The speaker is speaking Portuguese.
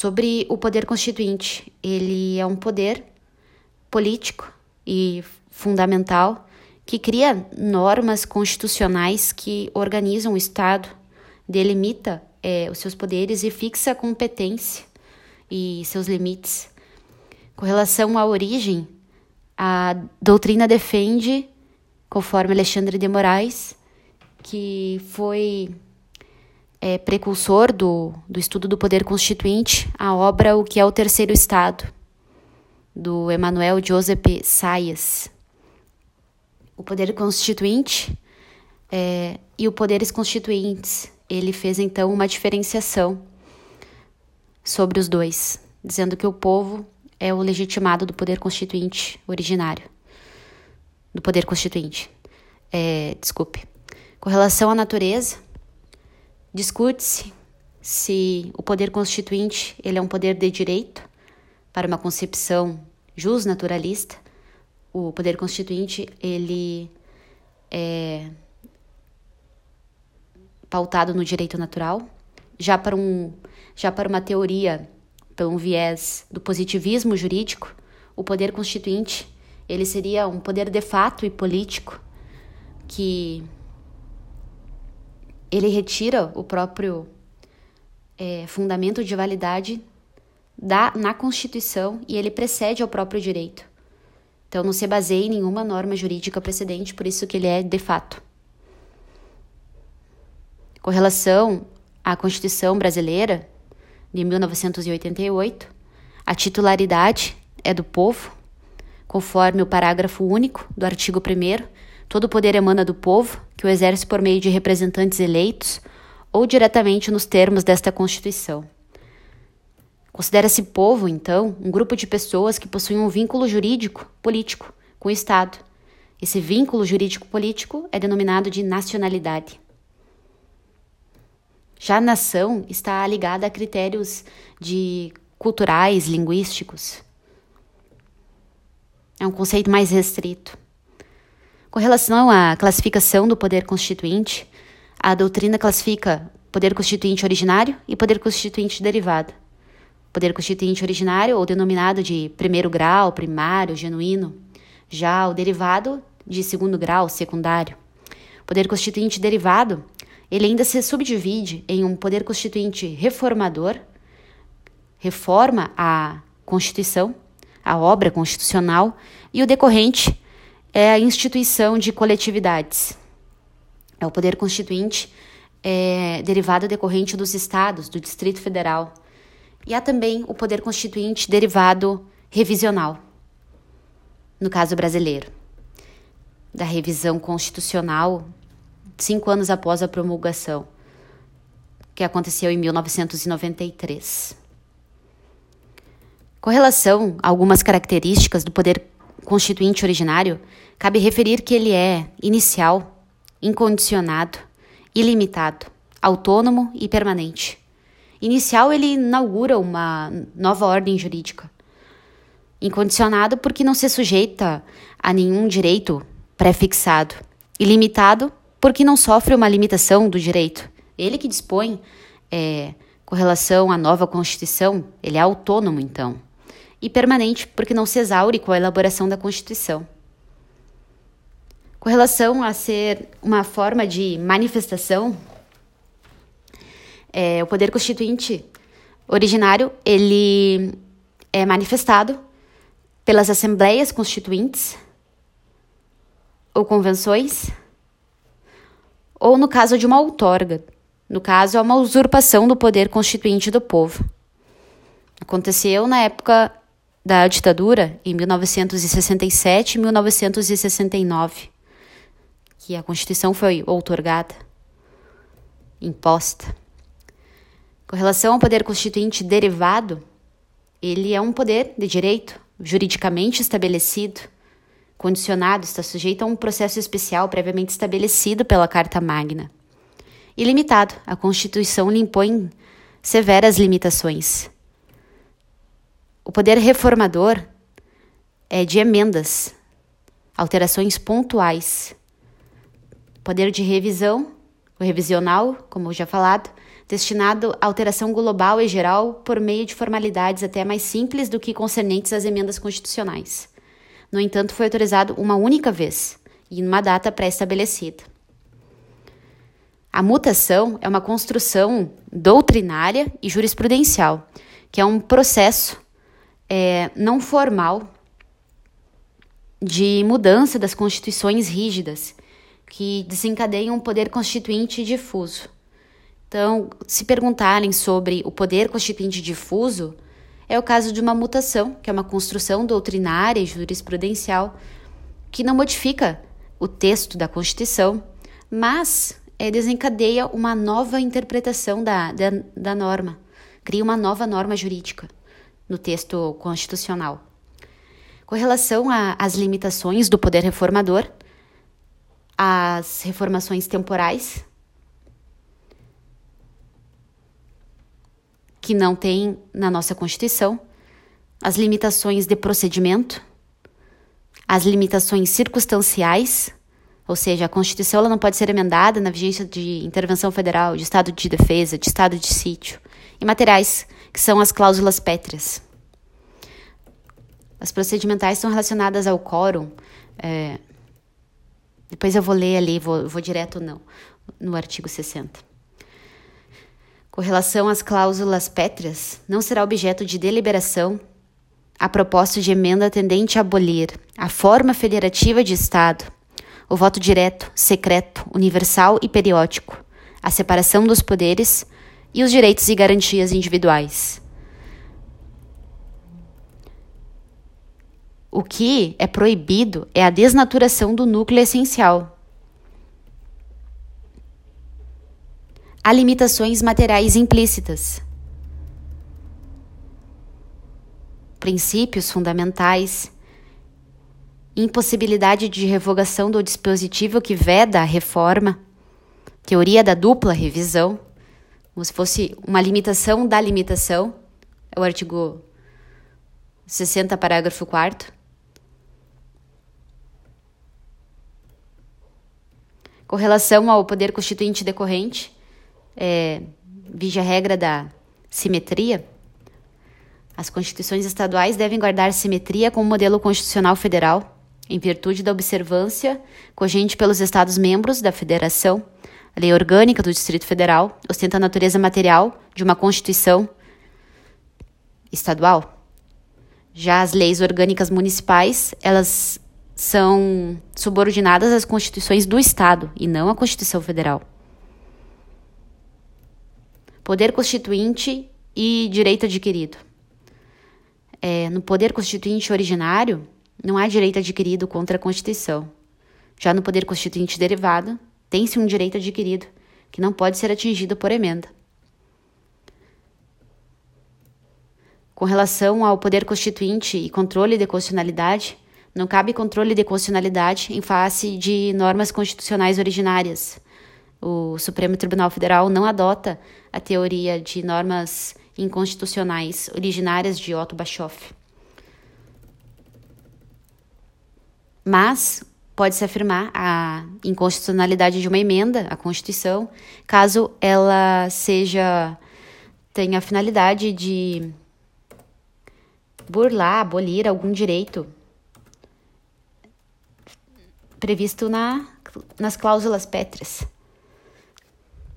Sobre o poder constituinte, ele é um poder político e fundamental que cria normas constitucionais que organizam o Estado, delimita é, os seus poderes e fixa a competência e seus limites. Com relação à origem, a doutrina defende, conforme Alexandre de Moraes, que foi é, precursor do, do estudo do poder constituinte, a obra O que é o Terceiro Estado, do Emmanuel Joseph Sayas o poder constituinte é, e o poderes constituintes. Ele fez então uma diferenciação sobre os dois, dizendo que o povo é o legitimado do poder constituinte originário, do poder constituinte. É, desculpe. Com relação à natureza, discute-se se o poder constituinte ele é um poder de direito para uma concepção justnaturalista o poder constituinte ele é pautado no direito natural, já para um já para uma teoria, pelo um viés do positivismo jurídico, o poder constituinte ele seria um poder de fato e político que ele retira o próprio é, fundamento de validade da, na Constituição e ele precede ao próprio direito. Então, não se baseia em nenhuma norma jurídica precedente, por isso que ele é de fato. Com relação à Constituição brasileira de 1988, a titularidade é do povo, conforme o parágrafo único do artigo 1 todo o poder emana do povo, que o exerce por meio de representantes eleitos ou diretamente nos termos desta Constituição. Considera-se povo, então, um grupo de pessoas que possuem um vínculo jurídico político com o Estado. Esse vínculo jurídico político é denominado de nacionalidade. Já a nação está ligada a critérios de culturais, linguísticos. É um conceito mais restrito. Com relação à classificação do poder constituinte, a doutrina classifica poder constituinte originário e poder constituinte derivado poder constituinte originário ou denominado de primeiro grau, primário, genuíno. Já o derivado de segundo grau, secundário. Poder constituinte derivado, ele ainda se subdivide em um poder constituinte reformador, reforma a Constituição, a obra constitucional, e o decorrente é a instituição de coletividades. É o poder constituinte é, derivado decorrente dos estados, do Distrito Federal, e há também o poder constituinte derivado revisional, no caso brasileiro, da revisão constitucional cinco anos após a promulgação, que aconteceu em 1993. Com relação a algumas características do poder constituinte originário, cabe referir que ele é inicial, incondicionado, ilimitado, autônomo e permanente inicial ele inaugura uma nova ordem jurídica. Incondicionado porque não se sujeita a nenhum direito pré-fixado. Ilimitado porque não sofre uma limitação do direito. Ele que dispõe é, com relação à nova Constituição, ele é autônomo então. E permanente porque não se exaure com a elaboração da Constituição. Com relação a ser uma forma de manifestação é, o poder constituinte originário, ele é manifestado pelas assembleias constituintes ou convenções, ou no caso de uma outorga, no caso é uma usurpação do poder constituinte do povo. Aconteceu na época da ditadura, em 1967 e 1969, que a Constituição foi outorgada, imposta. Com relação ao poder constituinte derivado, ele é um poder de direito juridicamente estabelecido, condicionado, está sujeito a um processo especial previamente estabelecido pela Carta Magna. E limitado, a Constituição lhe impõe severas limitações. O poder reformador é de emendas, alterações pontuais. Poder de revisão, o revisional, como já falado, destinado à alteração global e geral por meio de formalidades até mais simples do que concernentes às emendas constitucionais. No entanto, foi autorizado uma única vez e numa data pré-estabelecida. A mutação é uma construção doutrinária e jurisprudencial, que é um processo é, não formal de mudança das constituições rígidas que desencadeiam um poder constituinte difuso. Então, se perguntarem sobre o poder constituinte difuso, é o caso de uma mutação, que é uma construção doutrinária e jurisprudencial que não modifica o texto da Constituição, mas é, desencadeia uma nova interpretação da, da, da norma, cria uma nova norma jurídica no texto constitucional. Com relação às limitações do poder reformador, as reformações temporais, que não tem na nossa Constituição, as limitações de procedimento, as limitações circunstanciais, ou seja, a Constituição ela não pode ser emendada na vigência de intervenção federal, de estado de defesa, de estado de sítio, e materiais, que são as cláusulas pétreas. As procedimentais são relacionadas ao quórum. É, depois eu vou ler ali, vou, vou direto no, no artigo 60. Com relação às cláusulas pétreas, não será objeto de deliberação a proposta de emenda tendente a abolir a forma federativa de Estado, o voto direto, secreto, universal e periódico, a separação dos poderes e os direitos e garantias individuais. O que é proibido é a desnaturação do núcleo essencial, Há limitações materiais implícitas. Princípios fundamentais. Impossibilidade de revogação do dispositivo que veda a reforma. Teoria da dupla revisão. Como se fosse uma limitação da limitação. É o artigo 60, parágrafo 4. Com relação ao poder constituinte decorrente, é, vige a regra da simetria, as constituições estaduais devem guardar simetria com o modelo constitucional federal, em virtude da observância cogente pelos Estados-membros da Federação. A lei orgânica do Distrito Federal ostenta a natureza material de uma Constituição estadual. Já as leis orgânicas municipais, elas são subordinadas às constituições do Estado e não à Constituição Federal poder constituinte e direito adquirido. É, no poder constituinte originário, não há direito adquirido contra a Constituição. Já no poder constituinte derivado, tem-se um direito adquirido que não pode ser atingido por emenda. Com relação ao poder constituinte e controle de constitucionalidade, não cabe controle de constitucionalidade em face de normas constitucionais originárias, o Supremo Tribunal Federal não adota a teoria de normas inconstitucionais originárias de Otto Bischoff. Mas pode-se afirmar a inconstitucionalidade de uma emenda à Constituição, caso ela seja tenha a finalidade de burlar, abolir algum direito previsto na, nas cláusulas pétreas.